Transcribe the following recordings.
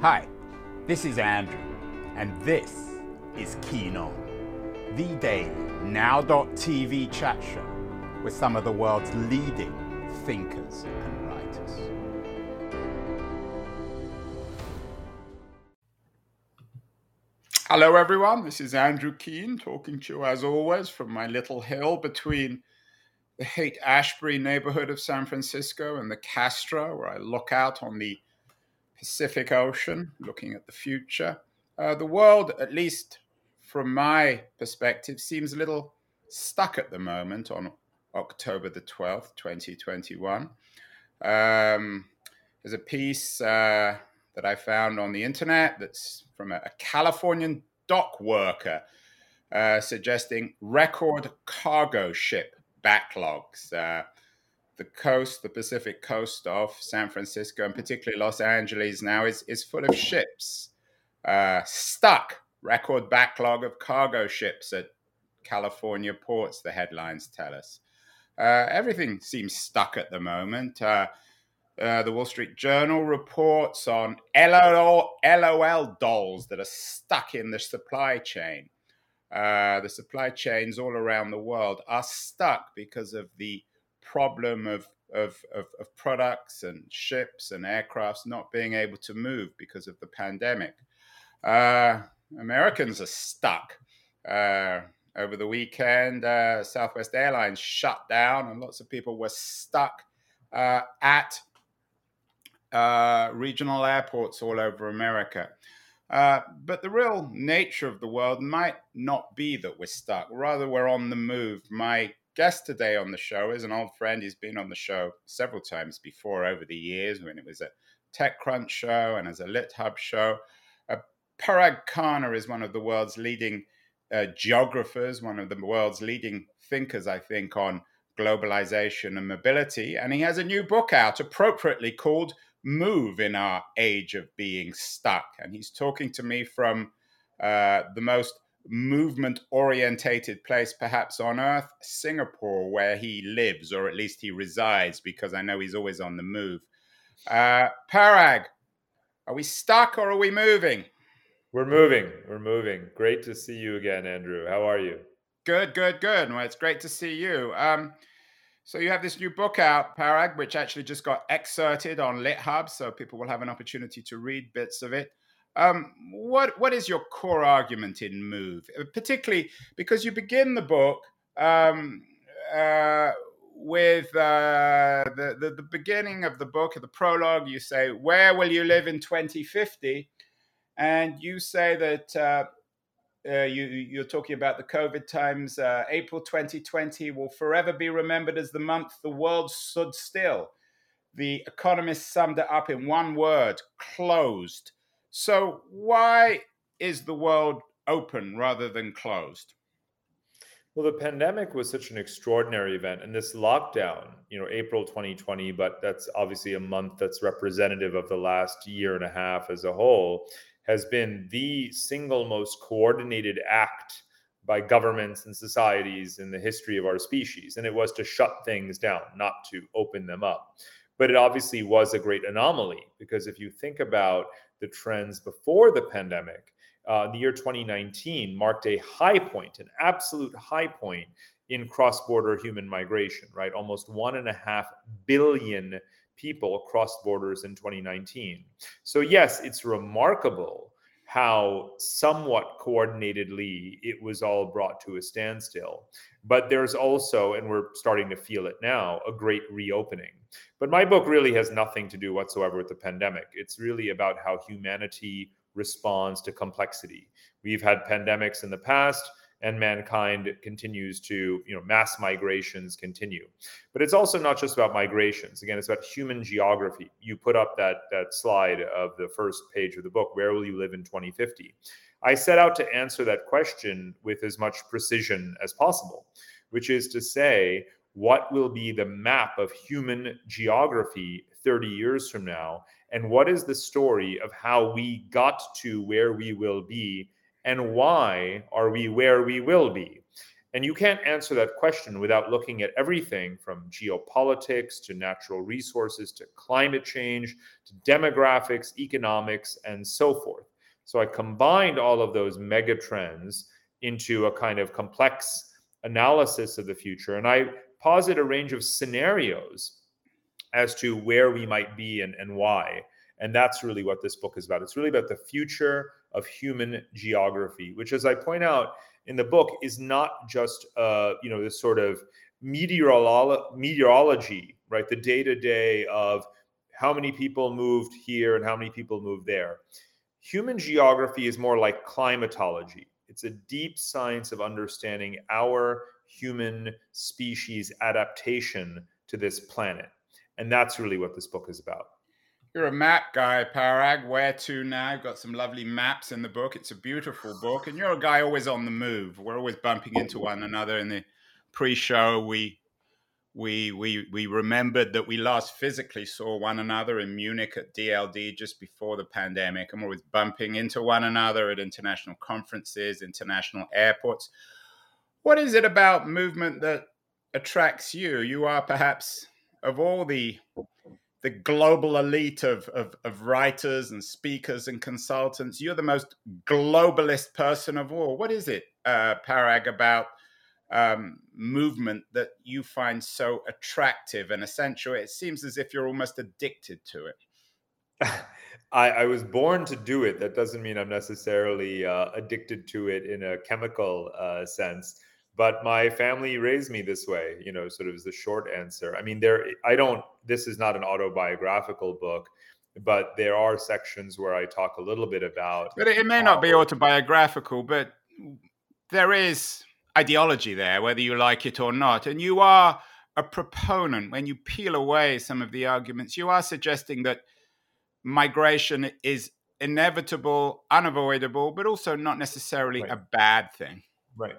Hi, this is Andrew, and this is Keen On, the daily now.tv chat show with some of the world's leading thinkers and writers. Hello, everyone. This is Andrew Keen talking to you as always from my little hill between the Haight Ashbury neighborhood of San Francisco and the Castro, where I look out on the Pacific Ocean, looking at the future. Uh, the world, at least from my perspective, seems a little stuck at the moment on October the 12th, 2021. Um, there's a piece uh, that I found on the internet that's from a, a Californian dock worker uh, suggesting record cargo ship backlogs. Uh, the coast, the Pacific coast of San Francisco, and particularly Los Angeles now, is, is full of ships uh, stuck. Record backlog of cargo ships at California ports, the headlines tell us. Uh, everything seems stuck at the moment. Uh, uh, the Wall Street Journal reports on LOL, LOL dolls that are stuck in the supply chain. Uh, the supply chains all around the world are stuck because of the problem of, of, of, of products and ships and aircrafts not being able to move because of the pandemic. Uh, Americans are stuck. Uh, over the weekend, uh, Southwest Airlines shut down, and lots of people were stuck uh, at uh, regional airports all over America. Uh, but the real nature of the world might not be that we're stuck. Rather, we're on the move. My guest today on the show is an old friend. He's been on the show several times before over the years when it was a TechCrunch show and as a LitHub show. Uh, Parag Khanna is one of the world's leading uh, geographers, one of the world's leading thinkers, I think, on globalization and mobility. And he has a new book out, appropriately called move in our age of being stuck. And he's talking to me from uh, the most movement orientated place perhaps on earth, Singapore, where he lives, or at least he resides, because I know he's always on the move. Uh, Parag, are we stuck or are we moving? We're moving. We're moving. Great to see you again, Andrew. How are you? Good, good, good. Well, it's great to see you. Um, so you have this new book out, Parag, which actually just got excerpted on LitHub, so people will have an opportunity to read bits of it. Um, what what is your core argument in Move, uh, particularly because you begin the book um, uh, with uh, the, the, the beginning of the book, the prologue. You say, "Where will you live in 2050?" And you say that uh, uh, you, you're talking about the COVID times. Uh, April 2020 will forever be remembered as the month the world stood still. The Economist summed it up in one word closed. So, why is the world open rather than closed? Well, the pandemic was such an extraordinary event, and this lockdown, you know, April 2020, but that's obviously a month that's representative of the last year and a half as a whole has been the single most coordinated act by governments and societies in the history of our species. And it was to shut things down, not to open them up. But it obviously was a great anomaly because if you think about the trends before the pandemic, uh, the year 2019 marked a high point, an absolute high point in cross border human migration, right? Almost one and a half billion people crossed borders in 2019. So, yes, it's remarkable how somewhat coordinatedly it was all brought to a standstill. But there's also, and we're starting to feel it now, a great reopening. But my book really has nothing to do whatsoever with the pandemic. It's really about how humanity responds to complexity. We've had pandemics in the past and mankind continues to, you know, mass migrations continue. But it's also not just about migrations. Again, it's about human geography. You put up that that slide of the first page of the book, where will you live in 2050? I set out to answer that question with as much precision as possible, which is to say, what will be the map of human geography 30 years from now? And what is the story of how we got to where we will be and why are we where we will be? And you can't answer that question without looking at everything from geopolitics to natural resources to climate change to demographics, economics, and so forth. So I combined all of those mega trends into a kind of complex analysis of the future. And I posit a range of scenarios as to where we might be and, and why. And that's really what this book is about. It's really about the future of human geography, which, as I point out in the book, is not just uh, you know this sort of meteorolo- meteorology, right? The day to day of how many people moved here and how many people moved there. Human geography is more like climatology. It's a deep science of understanding our human species adaptation to this planet. And that's really what this book is about. You're a map guy, Parag. Where to now? Got some lovely maps in the book. It's a beautiful book. And you're a guy always on the move. We're always bumping into one another. In the pre-show, we we we we remembered that we last physically saw one another in Munich at DLD just before the pandemic, and we're always bumping into one another at international conferences, international airports. What is it about movement that attracts you? You are perhaps of all the the global elite of, of, of, writers and speakers and consultants. You're the most globalist person of all. What is it, uh, Parag, about um, movement that you find so attractive and essential? It seems as if you're almost addicted to it. I, I, was born to do it. That doesn't mean I'm necessarily uh, addicted to it in a chemical uh, sense but my family raised me this way you know sort of is the short answer. I mean there i don't this is not an autobiographical book but there are sections where i talk a little bit about but it may not be autobiographical but there is ideology there whether you like it or not. And you are a proponent when you peel away some of the arguments you are suggesting that migration is inevitable unavoidable but also not necessarily right. a bad thing. Right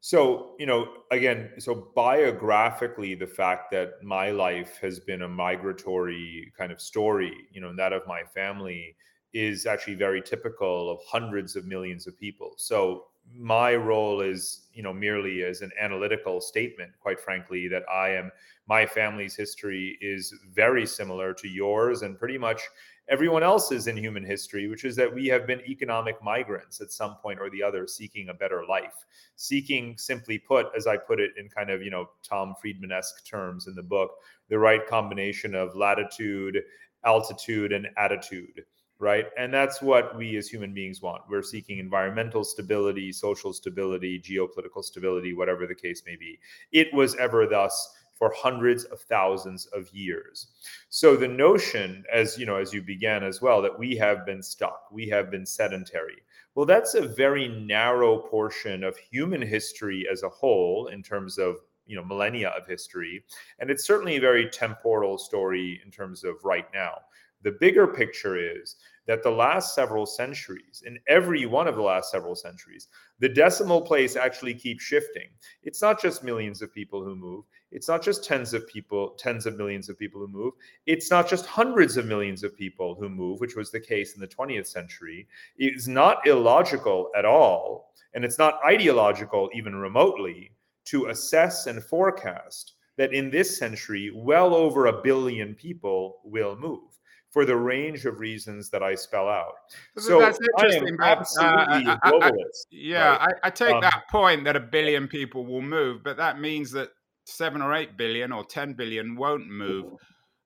so, you know, again, so biographically, the fact that my life has been a migratory kind of story, you know, and that of my family is actually very typical of hundreds of millions of people. So, my role is, you know, merely as an analytical statement, quite frankly, that I am, my family's history is very similar to yours and pretty much everyone else's in human history, which is that we have been economic migrants at some point or the other, seeking a better life, seeking, simply put, as I put it in kind of you know Tom Friedman esque terms in the book, the right combination of latitude, altitude, and attitude. Right. And that's what we as human beings want. We're seeking environmental stability, social stability, geopolitical stability, whatever the case may be. It was ever thus for hundreds of thousands of years. So the notion, as you know, as you began as well, that we have been stuck, we have been sedentary. Well, that's a very narrow portion of human history as a whole in terms of you know millennia of history and it's certainly a very temporal story in terms of right now the bigger picture is that the last several centuries, in every one of the last several centuries, the decimal place actually keeps shifting. It's not just millions of people who move, it's not just tens of people, tens of millions of people who move. It's not just hundreds of millions of people who move, which was the case in the 20th century. It's not illogical at all, and it's not ideological even remotely to assess and forecast that in this century, well over a billion people will move for the range of reasons that I spell out. So that's interesting. I am absolutely uh, I, I, yeah, right? I, take um, that point that a billion people will move, but that means that seven or eight billion or 10 billion won't move.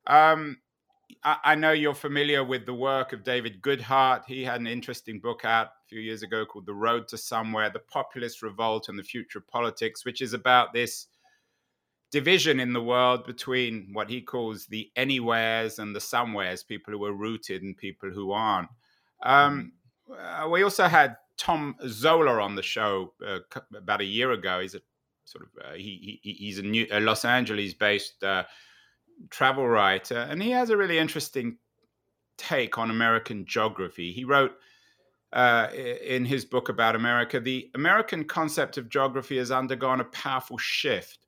Um, I, I, know you're familiar with the work of David Goodhart. He had an interesting book out a few years ago called The Road to Somewhere The Populist Revolt and the Future of Politics, which is about this division in the world between what he calls the anywheres and the somewheres, people who are rooted and people who aren't. Um, uh, we also had Tom Zoellner on the show uh, about a year ago. He's a sort of uh, he, he, he's a, new, a Los Angeles based uh, travel writer, and he has a really interesting take on American geography. He wrote uh, in his book about America, the American concept of geography has undergone a powerful shift.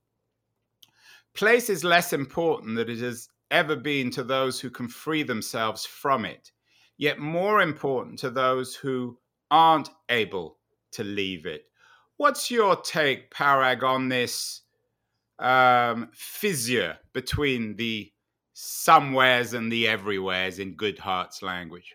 Place is less important than it has ever been to those who can free themselves from it, yet more important to those who aren't able to leave it What's your take, Parag, on this um, fissure between the somewheres and the everywheres in Goodhart's language?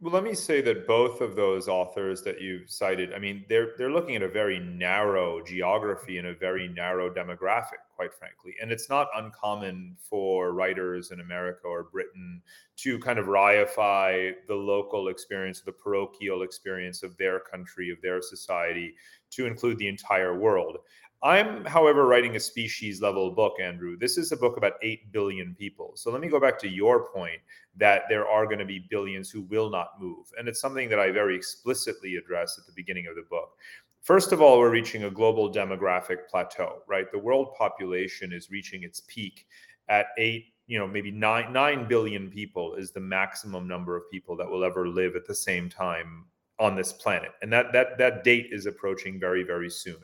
Well, let me say that both of those authors that you've cited, I mean, they're they're looking at a very narrow geography and a very narrow demographic, quite frankly. And it's not uncommon for writers in America or Britain to kind of reify the local experience, the parochial experience of their country, of their society, to include the entire world. I'm, however, writing a species level book, Andrew. This is a book about 8 billion people. So let me go back to your point that there are going to be billions who will not move. And it's something that I very explicitly address at the beginning of the book. First of all, we're reaching a global demographic plateau, right? The world population is reaching its peak at eight, you know, maybe nine, nine billion people is the maximum number of people that will ever live at the same time on this planet. And that that that date is approaching very, very soon.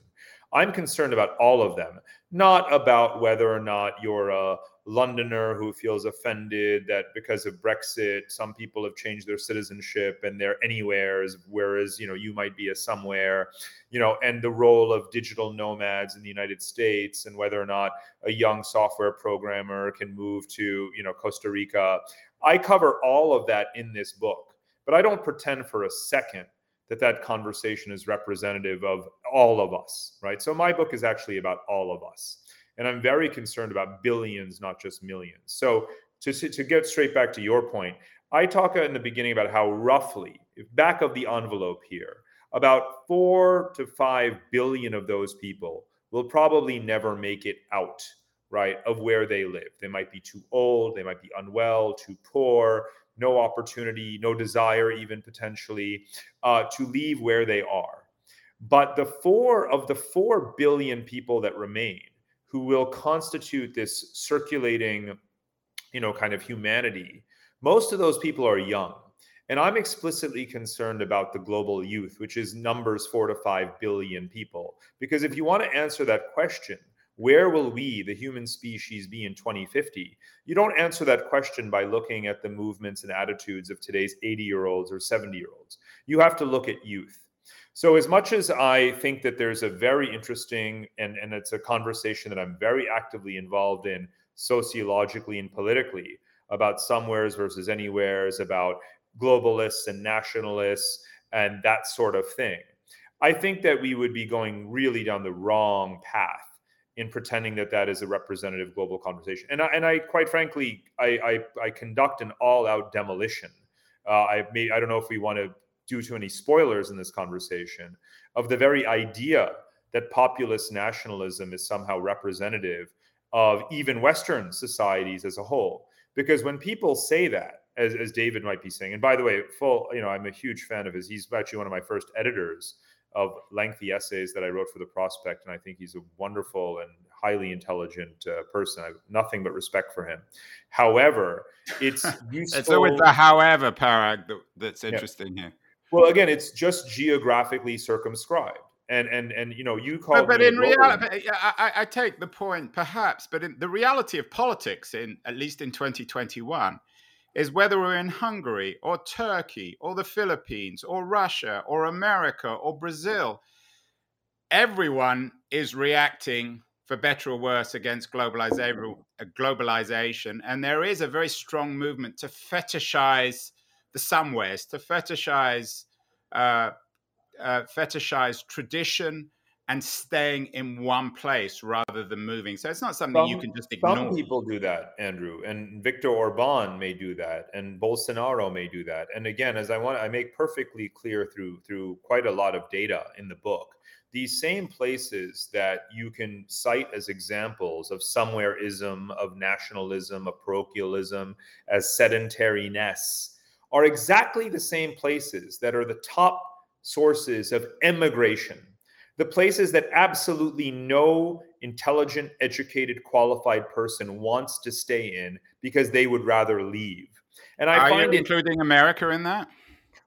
I'm concerned about all of them, not about whether or not you're a Londoner who feels offended that because of Brexit, some people have changed their citizenship and they're anywheres, whereas you know you might be a somewhere, you know, and the role of digital nomads in the United States and whether or not a young software programmer can move to you know Costa Rica. I cover all of that in this book, but I don't pretend for a second that that conversation is representative of all of us, right? So my book is actually about all of us. And I'm very concerned about billions, not just millions. So to, to get straight back to your point, I talk in the beginning about how roughly, back of the envelope here, about four to five billion of those people will probably never make it out, right, of where they live. They might be too old, they might be unwell, too poor, no opportunity, no desire, even potentially, uh, to leave where they are. But the four of the four billion people that remain, who will constitute this circulating, you know, kind of humanity, most of those people are young. And I'm explicitly concerned about the global youth, which is numbers four to five billion people. Because if you want to answer that question, where will we, the human species, be in 2050? You don't answer that question by looking at the movements and attitudes of today's 80 year olds or 70 year olds. You have to look at youth. So, as much as I think that there's a very interesting, and, and it's a conversation that I'm very actively involved in sociologically and politically about somewheres versus anywheres, about globalists and nationalists, and that sort of thing. I think that we would be going really down the wrong path in pretending that that is a representative global conversation. And I, and I quite frankly, I, I, I conduct an all-out demolition. Uh, I may, I don't know if we want to do to any spoilers in this conversation of the very idea that populist nationalism is somehow representative of even Western societies as a whole. Because when people say that, as, as David might be saying, and by the way, full, you know, I'm a huge fan of his. He's actually one of my first editors of lengthy essays that I wrote for the Prospect, and I think he's a wonderful and highly intelligent uh, person. I have nothing but respect for him. However, it's useful. so with the however Parag that, that's interesting yeah. here. Well, again, it's just geographically circumscribed. And and and you know, you call. But, but in reality, I, I take the point, perhaps. But in the reality of politics, in at least in 2021, is whether we're in Hungary or Turkey or the Philippines or Russia or America or Brazil, everyone is reacting for better or worse against globalization, globalization. And there is a very strong movement to fetishize the somewheres, to fetishize, uh, uh, fetishize tradition and staying in one place rather than moving. So it's not something some, you can just ignore. Some people do that, Andrew, and Viktor Orban may do that, and Bolsonaro may do that. And again, as I want, I make perfectly clear through through quite a lot of data in the book. These same places that you can cite as examples of somewhereism, of nationalism, of parochialism, as sedentariness, are exactly the same places that are the top sources of emigration the places that absolutely no intelligent, educated, qualified person wants to stay in because they would rather leave. And I Are find you including America in that.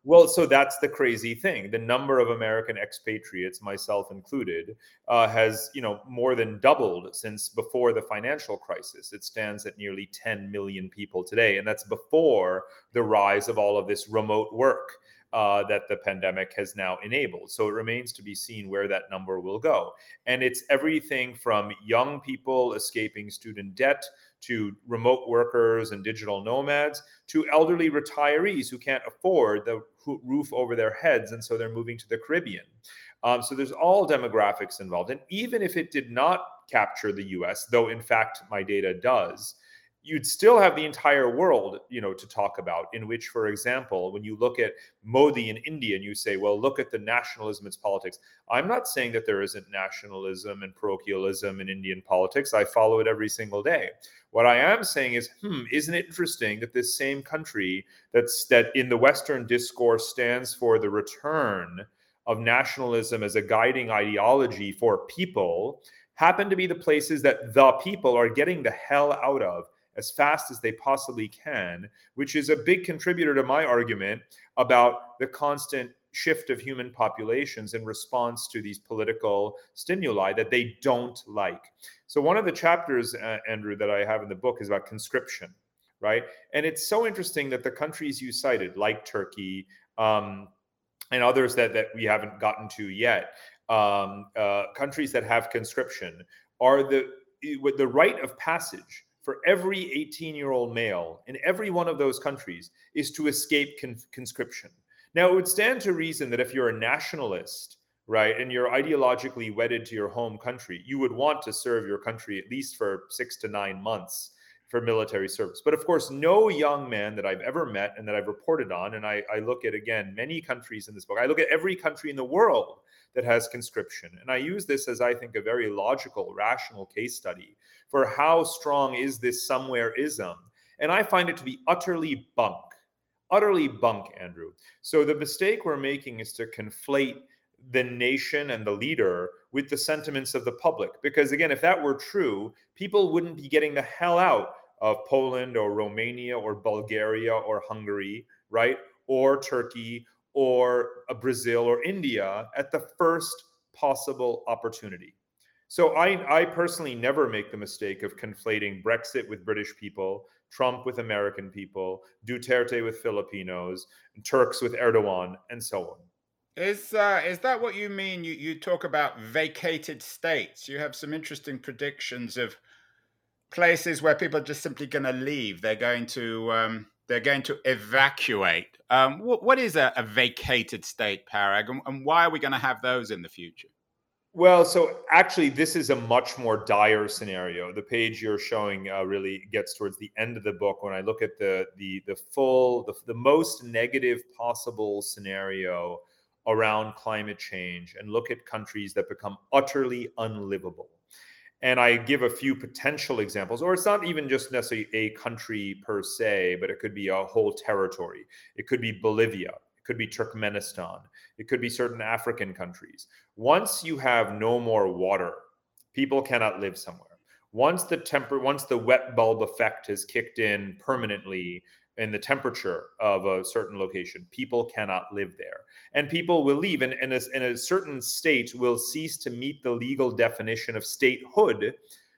Well, so that's the crazy thing. The number of American expatriates, myself included, uh, has you know more than doubled since before the financial crisis. It stands at nearly 10 million people today, and that's before the rise of all of this remote work uh, that the pandemic has now enabled. So it remains to be seen where that number will go. And it's everything from young people escaping student debt to remote workers and digital nomads to elderly retirees who can't afford the roof over their heads. And so they're moving to the Caribbean. Um, so there's all demographics involved. And even if it did not capture the US, though in fact my data does, you'd still have the entire world, you know, to talk about. In which, for example, when you look at Modi in India and you say, well, look at the nationalism, it's politics. I'm not saying that there isn't nationalism and parochialism in Indian politics. I follow it every single day. What I am saying is, hmm, isn't it interesting that this same country that's that in the Western discourse stands for the return of nationalism as a guiding ideology for people happen to be the places that the people are getting the hell out of as fast as they possibly can, which is a big contributor to my argument about the constant shift of human populations in response to these political stimuli that they don't like. So, one of the chapters, uh, Andrew, that I have in the book is about conscription, right? And it's so interesting that the countries you cited, like Turkey, um, and others that, that we haven't gotten to yet, um, uh, countries that have conscription, are the with the rite of passage for every 18 year old male in every one of those countries is to escape con- conscription. Now, it would stand to reason that if you're a nationalist, right, and you're ideologically wedded to your home country, you would want to serve your country at least for six to nine months for military service. But of course, no young man that I've ever met and that I've reported on, and I, I, look at again many countries in this book, I look at every country in the world that has conscription. And I use this as I think a very logical, rational case study for how strong is this somewhereism. And I find it to be utterly bunk, utterly bunk, Andrew. So the mistake we're making is to conflate the nation and the leader with the sentiments of the public. Because again, if that were true, people wouldn't be getting the hell out of Poland or Romania or Bulgaria or Hungary, right? Or Turkey or uh, Brazil or India at the first possible opportunity. So I, I personally never make the mistake of conflating Brexit with British people, Trump with American people, Duterte with Filipinos, Turks with Erdogan, and so on. Is uh, is that what you mean? You you talk about vacated states. You have some interesting predictions of places where people are just simply going to leave. They're going to um, they're going to evacuate. Um, what, what is a, a, vacated state, Parag, and, and why are we going to have those in the future? Well, so actually, this is a much more dire scenario. The page you're showing uh, really gets towards the end of the book when I look at the the the full the, the most negative possible scenario around climate change and look at countries that become utterly unlivable. And I give a few potential examples, or it's not even just necessarily a country per se, but it could be a whole territory. It could be Bolivia, could be Turkmenistan, it could be certain African countries. Once you have no more water, people cannot live somewhere. Once the temper, once the wet bulb effect has kicked in permanently, in the temperature of a certain location. People cannot live there. And people will leave, and, and, a, a certain state will cease to meet the legal definition of statehood,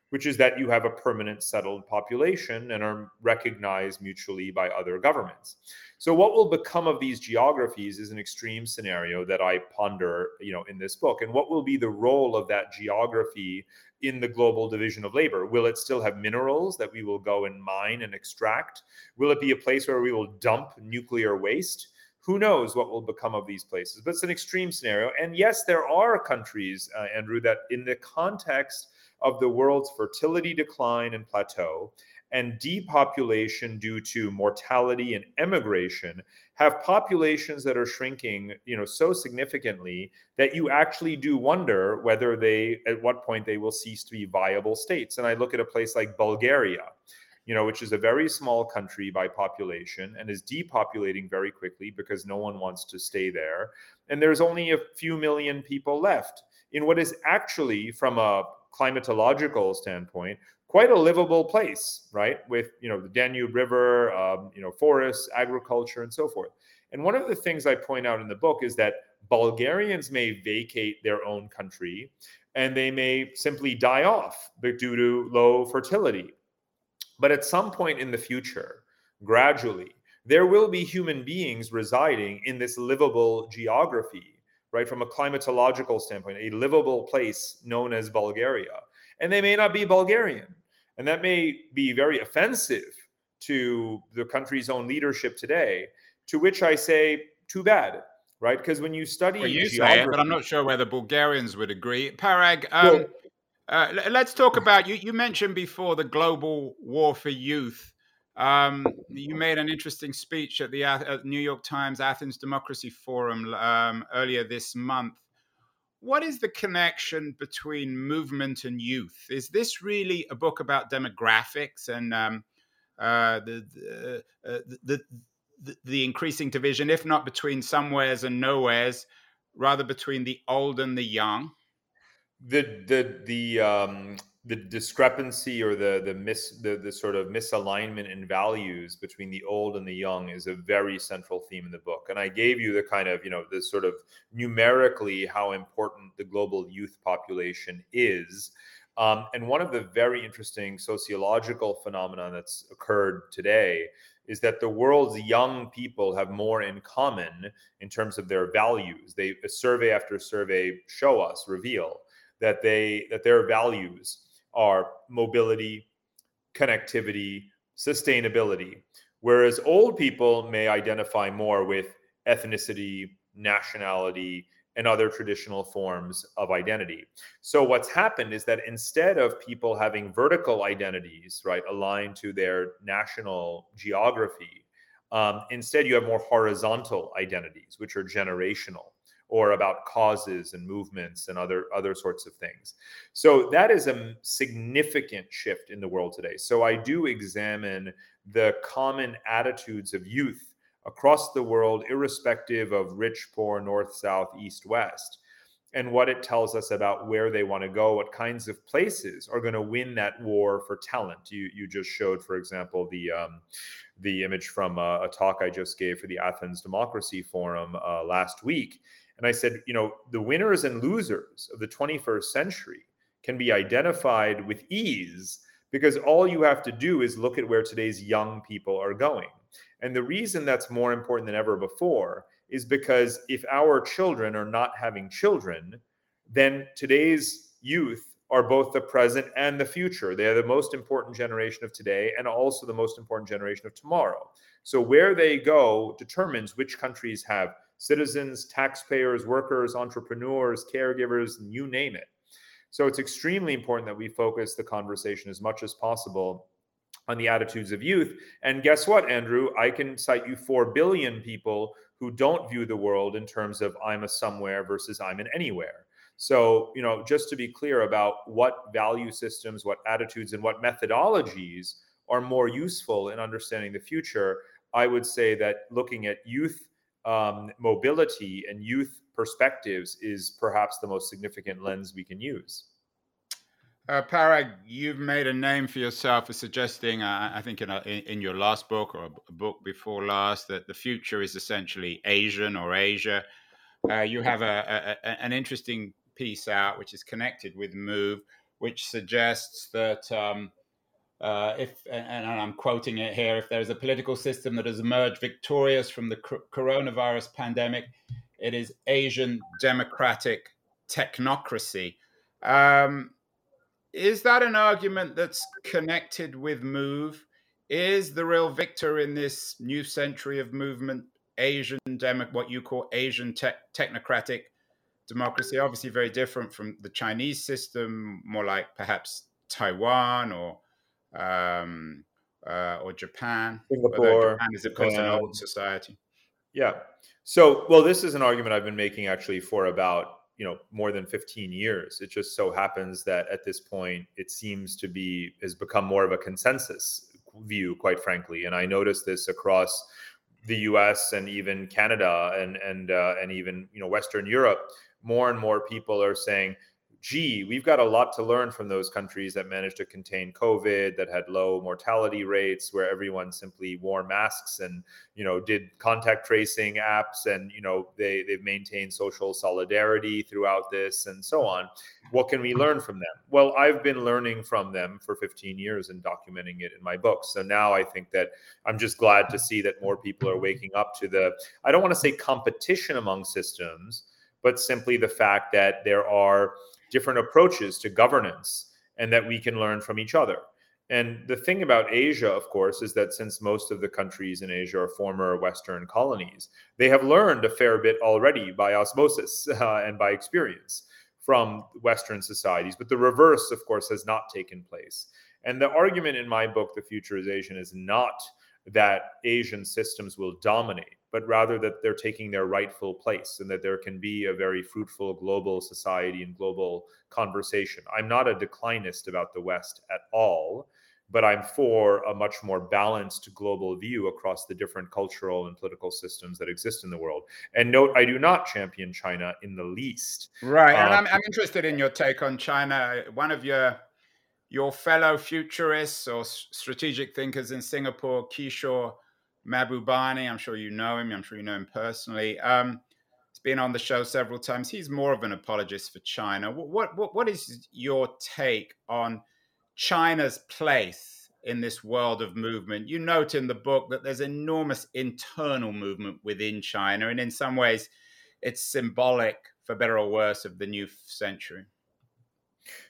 which is that you have a permanent settled population and are recognized mutually by other governments. So what will become of these geographies is an extreme scenario that I ponder, you know, in this book. And what will be the role of that geography in the global division of labor? Will it still have minerals that we will go and mine and extract? Will it be a place where we will dump nuclear waste? Who knows what will become of these places? But it's an extreme scenario. And yes, there are countries, uh, Andrew, that in the context of the world's fertility decline and plateau and depopulation due to mortality and emigration have populations that are shrinking you know so significantly that you actually do wonder whether they at what point they will cease to be viable states. And i look at a place like bulgaria you know which is a very small country by population and is depopulating very quickly because no one wants to stay there. And there's only a few million people left in what is actually from a climatological standpoint quite a livable place, right? With you know the Danube River, um, you know forests, agriculture, and so forth. And one of the things I point out in the book is that Bulgarians may vacate their own country, and they may simply die off due to low fertility. But at some point in the future, gradually, there will be human beings residing in this livable geography, right? From a climatological standpoint, a livable place known as Bulgaria. And they may not be Bulgarian. And that may be very offensive to the country's own leadership today, to which I say, too bad, right? Because when you study well, you say it, but I'm not sure whether Bulgarians would agree. Parag, um, well, uh, let's talk about you. You mentioned before the global war for youth. Um, you made an interesting speech at the at New York Times Athens Democracy Forum um, earlier this month. What is the connection between movement and youth? Is this really a book about demographics and um, uh, the, the, uh, the, the, the increasing division, if not between somewheres and nowheres, rather between the old and the young? The the the um, the discrepancy or the the the, the sort of misalignment in values between the old and the young is a very central theme in the book. And i gave you the kind of you know the sort of numerically how important the global youth population is. Um, and one of the very interesting sociological phenomena that's occurred today is that the world's young people have more in common in terms of their values. They survey after survey show us reveal that they that their values are mobility, connectivity, sustainability. Whereas old people may identify more with ethnicity, nationality, and other traditional forms of identity. So what's happened is that instead of people having vertical identities, right, aligned to their national geography, um, instead you have more horizontal identities, which are generational or about causes and movements and other other sorts of things. So that is a significant shift in the world today. So I do examine the common attitudes of youth across the world irrespective of rich, poor, north, south, east, west and what it tells us about where they want to go, what kinds of places are going to win that war for talent. You you just showed, for example, the um, the image from a, a, talk I just gave for the Athens Democracy Forum uh, last week, and I said, you know, the winners and losers of the 21st century can be identified with ease because all you have to do is look at where today's young people are going. And the reason that's more important than ever before is because if our children are not having children, then today's youth are both the present and the future. They are the most important generation of today and also the most important generation of tomorrow. So where they go determines which countries have citizens, taxpayers, workers, entrepreneurs, caregivers, you name it. So it's extremely important that we focus the conversation as much as possible on the attitudes of youth. And guess what, Andrew? I can cite you 4 billion people who don't view the world in terms of I'm a somewhere versus I'm an anywhere. So, you know, just to be clear about what value systems, what attitudes, and what methodologies are more useful in understanding the future, I would say that looking at youth um, mobility and youth perspectives is perhaps the most significant lens we can use. Uh, Parag, you've made a name for yourself for suggesting, uh, I think in, a, in, your last book or a book before last, that the future is essentially Asian or Asia. Uh, you have a, a, an interesting piece out which is connected with Move, which suggests that um, uh, if and I'm quoting it here, if there is a political system that has emerged victorious from the coronavirus pandemic, it is Asian democratic technocracy. Um, is that an argument that's connected with Move? Is the real victor in this new century of movement Asian demo, what you call Asian te- technocratic democracy? Obviously, very different from the Chinese system, more like perhaps Taiwan or um, uh, or Japan. Singapore. Japan is, of course, an old society. Yeah. So, well, this is an argument I've been making actually for about you know more than 15 years. It just so happens that at this point, it seems to be has become more of a consensus view, quite frankly. And I noticed this across the U.S. and even Canada and and uh, and even you know Western Europe. More and more people are saying gee, we've got a lot to learn from those countries that managed to contain COVID, that had low mortality rates, where everyone simply wore masks and you know did contact tracing apps, and you know they they've maintained social solidarity throughout this, and so on. What can we learn from them? Well, I've been learning from them for 15 years and documenting it in my books. So now I think that I'm just glad to see that more people are waking up to the I don't want to say competition among systems but simply the fact that there are different approaches to governance and that we can learn from each other. And the thing about Asia, of course, is that since most of the countries in Asia are former Western colonies, they have learned a fair bit already by osmosis uh, and by experience from Western societies. But the reverse, of course, has not taken place. And the argument in my book, The Future Is Asian, is not that Asian systems will dominate but rather that they're taking their rightful place and that there can be a very fruitful global society and global conversation. I'm not a declinist about the West at all, but I'm for a much more balanced global view across the different cultural and political systems that exist in the world. And note, I do not champion China in the least. Right. Um, and I'm, I'm interested in your take on China. One of your your fellow futurists or strategic thinkers in Singapore, Kishore Mahbubani. I'm sure you know him. I'm sure you know him personally. Um, he's been on the show several times. He's more of an apologist for China. What what what is your take on China's place in this world of movement? You note in the book that there's enormous internal movement within China, and in some ways, it's symbolic, for better or worse, of the new century.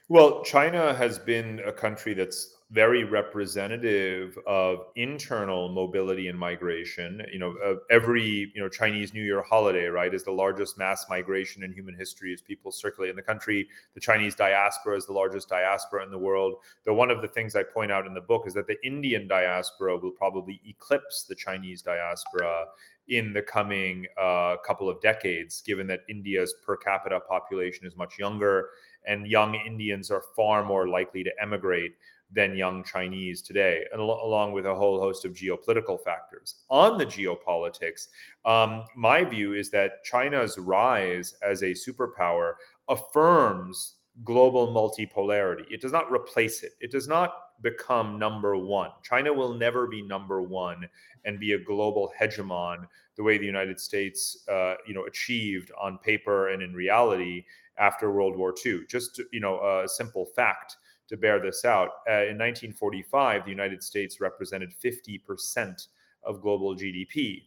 Well, China has been a country that's very representative of internal mobility and migration. You know, uh, every you know Chinese New Year holiday, right, is the largest mass migration in human history as people circulate in the country. The Chinese diaspora is the largest diaspora in the world. Though one of the things I point out in the book is that the Indian diaspora will probably eclipse the Chinese diaspora in the coming uh, couple of decades, given that India's per capita population is much younger and young Indians are far more likely to emigrate than young Chinese today, and al- along with a whole host of geopolitical factors. On the geopolitics, um, my view is that China's rise as a superpower affirms global multipolarity. It does not replace it. It does not become number one. China will never be number one and be a global hegemon the way the United States, uh, you know, achieved on paper and in reality after World War II. Just you know, a simple fact to bear this out. Uh, in 1945, the United States represented 50% of global GDP.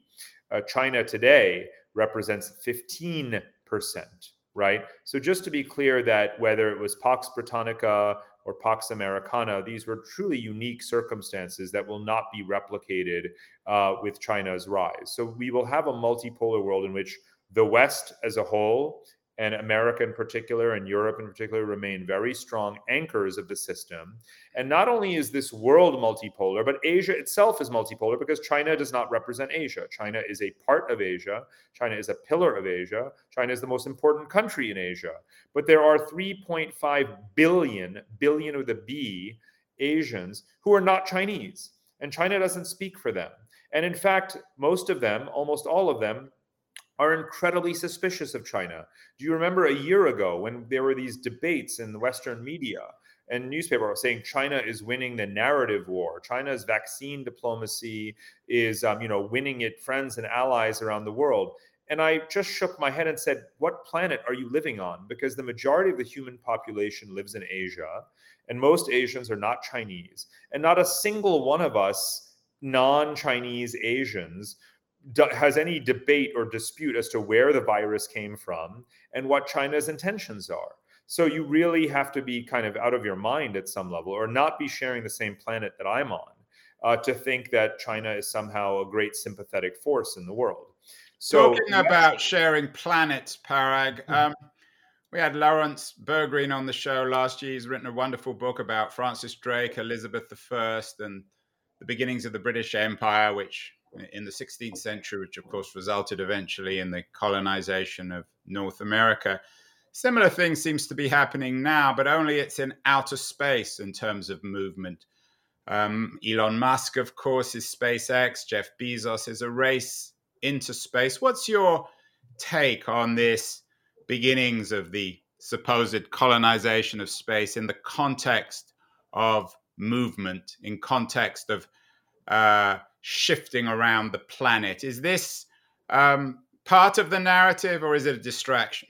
Uh, China today represents 15%, right? So just to be clear that whether it was Pax Britannica or Pax Americana, these were truly unique circumstances that will not be replicated uh, with China's rise. So we will have a multipolar world in which the West as a whole and America in particular and Europe in particular remain very strong anchors of the system. And not only is this world multipolar, but Asia itself is multipolar because China does not represent Asia. China is a part of Asia. China is a pillar of Asia. China is the most important country in Asia. But there are 3.5 billion, billion with a B, Asians who are not Chinese. And China doesn't speak for them. And in fact, most of them, almost all of them, are incredibly suspicious of China. Do you remember a year ago when there were these debates in the Western media and newspaper saying China is winning the narrative war? China's vaccine diplomacy is, um, you know, winning it friends and allies around the world. And I just shook my head and said, What planet are you living on? Because the majority of the human population lives in Asia, and most Asians are not Chinese. And not a single one of us non Chinese Asians has any debate or dispute as to where the virus came from and what China's intentions are. So you really have to be kind of out of your mind at some level or not be sharing the same planet that I'm on uh, to think that China is somehow a great sympathetic force in the world. So, Talking about sharing planets, Parag, hmm. um, we had Laurence Bergreen on the show last year. He's written a wonderful book about Francis Drake, Elizabeth I, and the beginnings of the British Empire, which in the 16th century, which of course resulted eventually in the colonization of North America. Similar thing seems to be happening now, but only it's in outer space in terms of movement. Um, Elon Musk, of course, is SpaceX. Jeff Bezos is a race into space. What's your take on this beginnings of the supposed colonization of space in the context of movement, in context of uh, shifting around the planet. Is this um, part of the narrative or is it a distraction?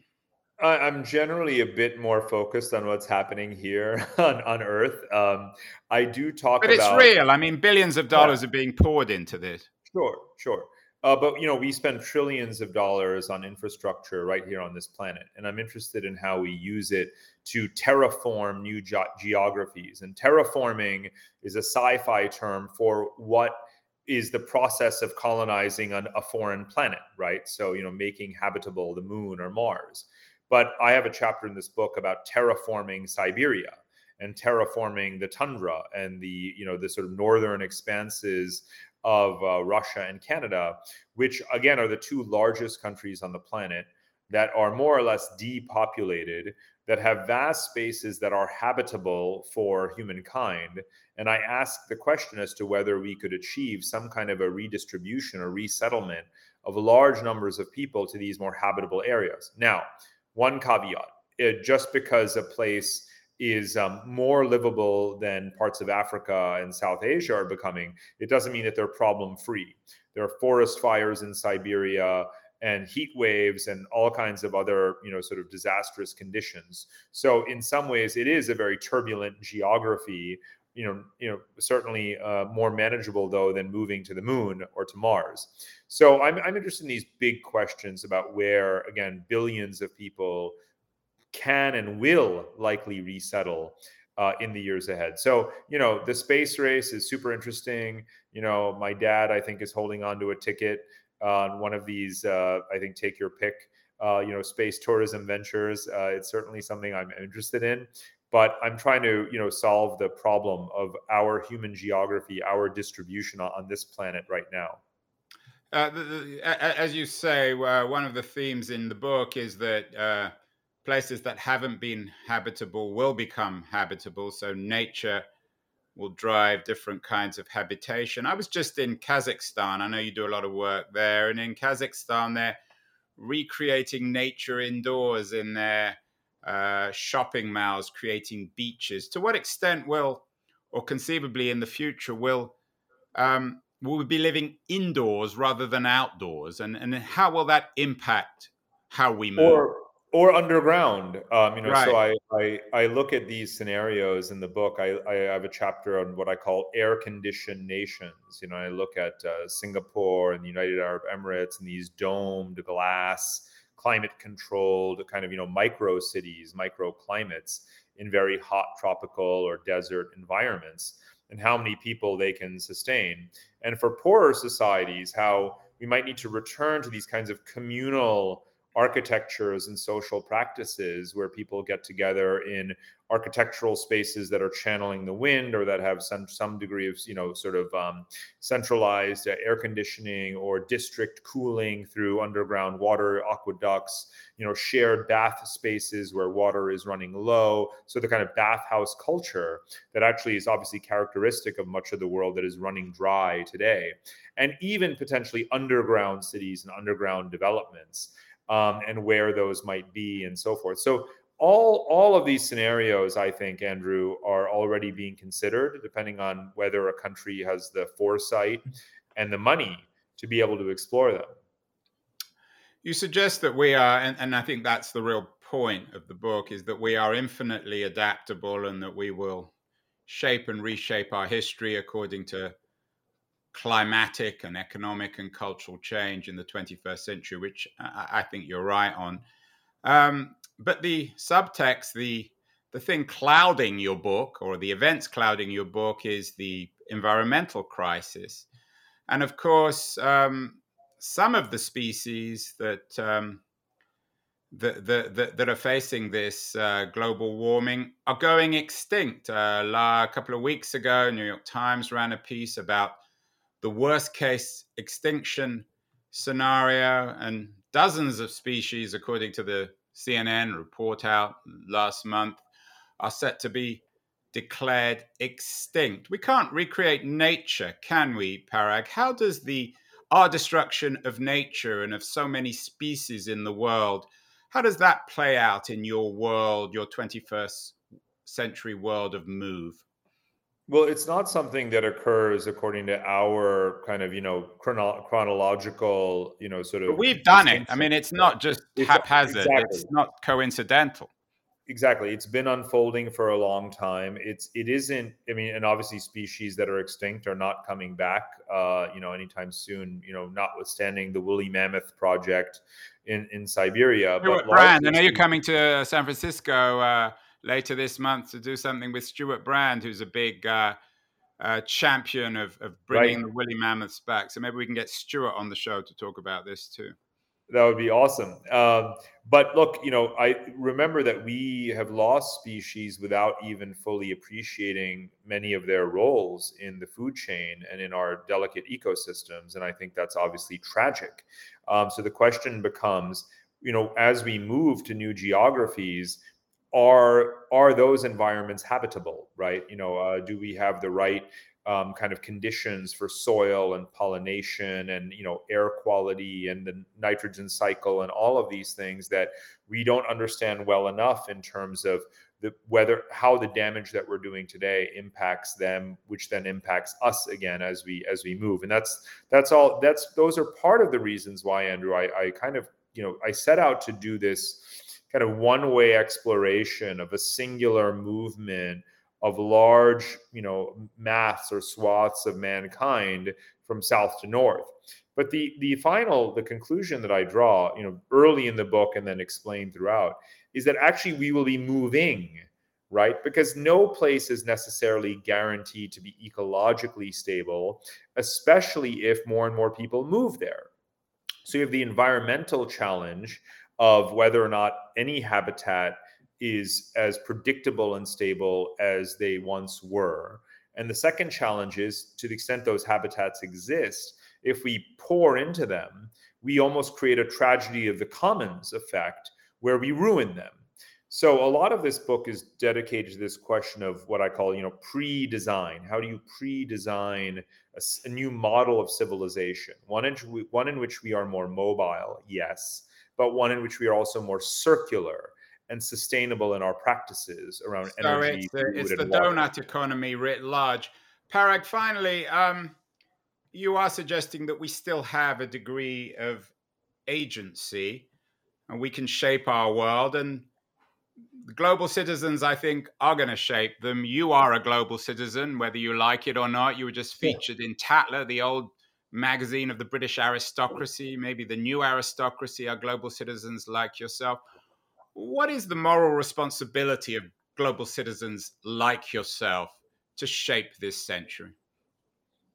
I'm generally a bit more focused on what's happening here on, on Earth. Um, I do talk but about. But it's real. I mean, billions of dollars yeah. are being poured into this. Sure, sure. Uh, but you know, we spend trillions of dollars on infrastructure right here on this planet, and I'm interested in how we use it to terraform new ge- geographies. And terraforming is a sci-fi term for what is the process of colonizing an, a foreign planet, right? So you know, making habitable the moon or Mars. But I have a chapter in this book about terraforming Siberia and terraforming the tundra and the you know the sort of northern expanses of uh, Russia and Canada, which again are the two largest countries on the planet that are more or less depopulated, that have vast spaces that are habitable for humankind. And I asked the question as to whether we could achieve some kind of a redistribution or resettlement of large numbers of people to these more habitable areas. Now, one caveat it, just because a place is um, more livable than parts of Africa and South Asia are becoming, it doesn't mean that they're problem free. There are forest fires in Siberia and heat waves and all kinds of other, you know, sort of disastrous conditions. So in some ways, it is a very turbulent geography. You know, you know, certainly uh, more manageable though than moving to the moon or to Mars. So I'm, I'm interested in these big questions about where, again, billions of people can and will likely resettle uh, in the years ahead. So, you know, the space race is super interesting. You know, my dad, I think, is holding on to a ticket on one of these, uh, I think, take your pick, uh, you know, space tourism ventures. Uh, it's certainly something I'm interested in. But I'm trying to, you know, solve the problem of our human geography, our distribution on, this planet right now. Uh, the, the, as you say, uh, one of the themes in the book is that places that haven't been habitable will become habitable. So nature will drive different kinds of habitation. I was just in Kazakhstan. I know you do a lot of work there. And in Kazakhstan, they're recreating nature indoors in their uh, shopping malls, creating beaches. To what extent will, or conceivably in the future, will um, will we be living indoors rather than outdoors? And, and how will that impact how we move? Or or underground um, you know right. so I, I i look at these scenarios in the book. I, I have a chapter on what i call air conditioned nations. You know i look at uh, singapore and the united arab emirates and these domed glass climate controlled kind of you know micro cities micro climates in very hot tropical or desert environments and how many people they can sustain. And for poorer societies how we might need to return to these kinds of communal architectures and social practices where people get together in architectural spaces that are channeling the wind or that have some some degree of you know sort of um, centralized air conditioning or district cooling through underground water aqueducts you know shared bath spaces where water is running low. So the kind of bathhouse culture that actually is obviously characteristic of much of the world that is running dry today. And even potentially underground cities and underground developments um, and where those might be and so forth. So all all of these scenarios, I think, Andrew, are already being considered, depending on whether a country has the foresight and the money to be able to explore them. You suggest that we are, and, and I think that's the real point of the book, is that we are infinitely adaptable and that we will shape and reshape our history according to climatic and economic and cultural change in the 21st century, which I, I think you're right on. Um, but the subtext, the the thing clouding your book, or the events clouding your book, is the environmental crisis, and of course, um, some of the species that um, that, that, that are facing this uh, global warming are going extinct. Uh, a couple of weeks ago, New York Times ran a piece about the worst case extinction scenario, and dozens of species, according to the CNN report out last month, are set to be declared extinct. We can't recreate nature, can we, Parag? How does the our destruction of nature and of so many species in the world, how does that play out in your world, your 21st century world of move? Well, it's not something that occurs according to our kind of, you know, chrono- chronological, you know, sort of. But we've done it. I mean, it's not just haphazard. Exactly. It's not coincidental. Exactly. It's been unfolding for a long time. It's it isn't. I mean, and obviously, species that are extinct are not coming back. Uh, you know, anytime soon. You know, notwithstanding the woolly mammoth project in in Siberia. But, Brand. I know you're coming to San Francisco. Uh, later this month to do something with Stewart Brand, who's a big uh, uh, champion of, of bringing right. the woolly mammoths back. So maybe we can get Stewart on the show to talk about this too. That would be awesome. Um, but look, you know, I remember that we have lost species without even fully appreciating many of their roles in the food chain and in our delicate ecosystems. And I think that's obviously tragic. Um, so the question becomes, you know, as we move to new geographies, are are those environments habitable right? You know uh, do we have the right um, kind of conditions for soil and pollination and you know air quality and the nitrogen cycle and all of these things that we don't understand well enough in terms of the whether how the damage that we're doing today impacts them which then impacts us again as we as we move. And that's that's all that's those are part of the reasons why andrew i, I kind of you know i set out to do this kind of one way exploration of a singular movement of large, you know, maths or swaths of mankind from south to north. But the the final, the conclusion that I draw, you know, early in the book and then explained throughout, is that actually we will be moving, right? Because no place is necessarily guaranteed to be ecologically stable, especially if more and more people move there. So you have the environmental challenge of whether or not any habitat is as predictable and stable as they once were. And the second challenge is to the extent those habitats exist, if we pour into them, we almost create a tragedy of the commons effect where we ruin them. So a lot of this book is dedicated to this question of what I call, you know, pre-design. How do you pre-design a, a new model of civilization? One in, one in which we are more mobile, yes, but one in which we are also more circular and sustainable in our practices around so energy. It's the, it's the donut economy writ large. Parag, finally, um, you are suggesting that we still have a degree of agency and we can shape our world. And global citizens, I think, are going to shape them. You are a global citizen, whether you like it or not. You were just featured yeah. in Tatler, the old magazine of the British aristocracy, maybe the new aristocracy are global citizens like yourself. What is the moral responsibility of global citizens like yourself to shape this century?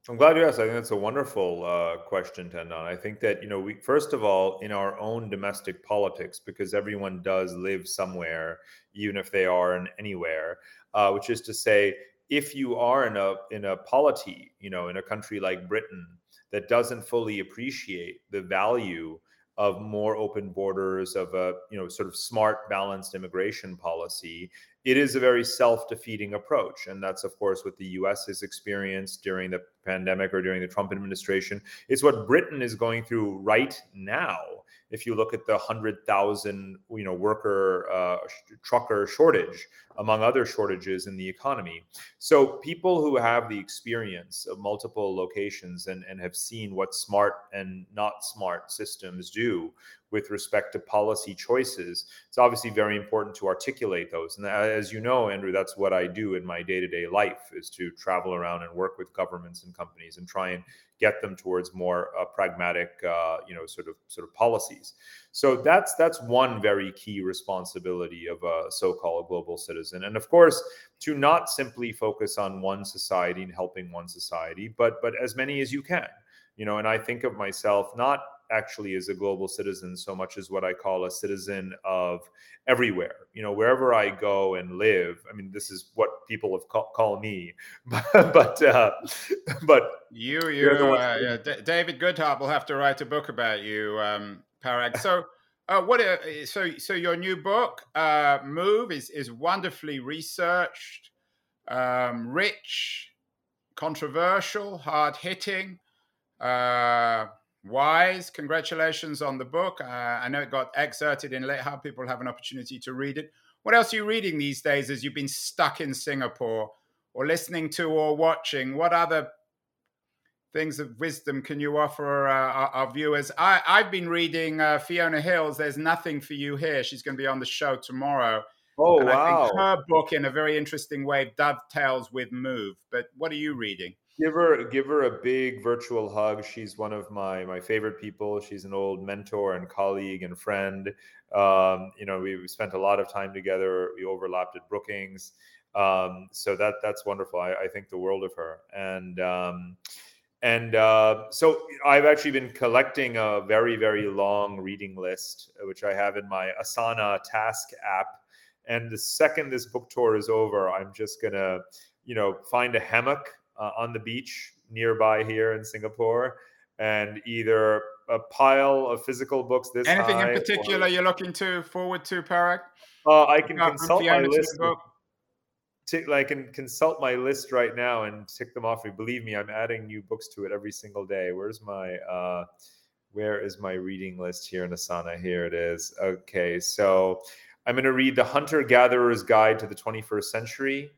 I'm glad you asked. I think that's a wonderful uh, question, Tendon. I think that you know, we first of all, in our own domestic politics, because everyone does live somewhere, even if they are in anywhere, uh, which is to say, if you are in a in a polity, you know, in a country like Britain, that doesn't fully appreciate the value of more open borders of a you know sort of smart balanced immigration policy. It is a very self-defeating approach and that's of course what the us has experienced during the pandemic or during the trump administration. It's what britain is going through right now if you look at the 100,000 you know worker uh, trucker shortage among other shortages in the economy. So people who have the experience of multiple locations and, and have seen what smart and not smart systems do with respect to policy choices it's obviously very important to articulate those. And as you know andrew that's what i do in my day-to-day life is to travel around and work with governments and companies and try and get them towards more uh, pragmatic, uh, you know, sort of sort of policies. So that's that's one very key responsibility of a so-called global citizen, and of course, to not simply focus on one society and helping one society, but but as many as you can. You know, and I think of myself not actually is a global citizen so much as what I call a citizen of everywhere. You know, wherever I go and live. I mean, this is what people have call, call me, but uh, but you you uh, yeah, D- David Goodhart will have to write a book about you, um, Parag. So. Uh, what uh, so so your new book uh, move is is wonderfully researched um, rich controversial hard hitting uh, wise. Congratulations on the book. Uh, I know it got excerpted in late. How people have an opportunity to read it. What else are you reading these days as you've been stuck in Singapore or listening to or watching? What other things of wisdom can you offer uh, our, our, viewers? I, have been reading uh, Fiona Hill's There's Nothing for You Here. She's going to be on the show tomorrow. Oh, and wow. her book, in a very interesting way, dovetails with Move. But what are you reading? Give her, give her a big virtual hug. She's one of my my favorite people. She's an old mentor and colleague and friend. Um, you know, we, we spent a lot of time together. We overlapped at Brookings, um, so that that's wonderful. I, I, think the world of her. And um, and uh, so I've actually been collecting a very very long reading list, which I have in my Asana task app. And the second this book tour is over, I'm just gonna, you know, find a hammock uh, on the beach nearby here in Singapore, and either a pile of physical books. This anything in particular or, you're looking to forward to, Parag? Uh, I can consult my list. Tick, I can consult my list right now and tick them off. Believe me, I'm adding new books to it every single day. Where's my uh, where is my reading list here in Asana? Here it is. Okay, so I'm going to read The Hunter Gatherer's Guide to the 21st Century.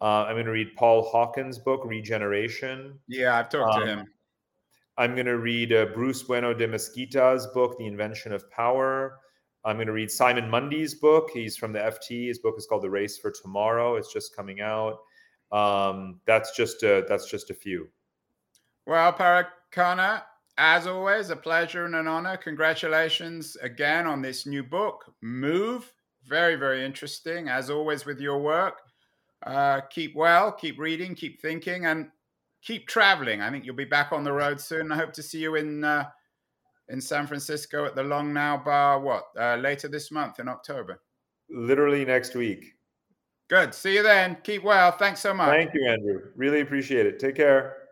Uh, I'm going to read Paul Hawkins' book, Regeneration. Yeah, I've talked um, to him. I'm going to read uh, Bruce Bueno de Mesquita's book, The Invention of Power. I'm going to read Simon Mundy's book. He's from the FT. His book is called The Race for Tomorrow. It's just coming out. Um, that's just a, that's just a few. Well, Parag Khanna, as always, a pleasure and an honor. Congratulations again on this new book, Move. Very, very interesting, as always, with your work. Uh, keep well, keep reading, keep thinking, and keep traveling. I think you'll be back on the road soon. I hope to see you in uh, in San Francisco at the Long Now Bar. What uh, later this month in October? Literally next week. Good. See you then. Keep well. Thanks so much. Thank you, Andrew. Really appreciate it. Take care.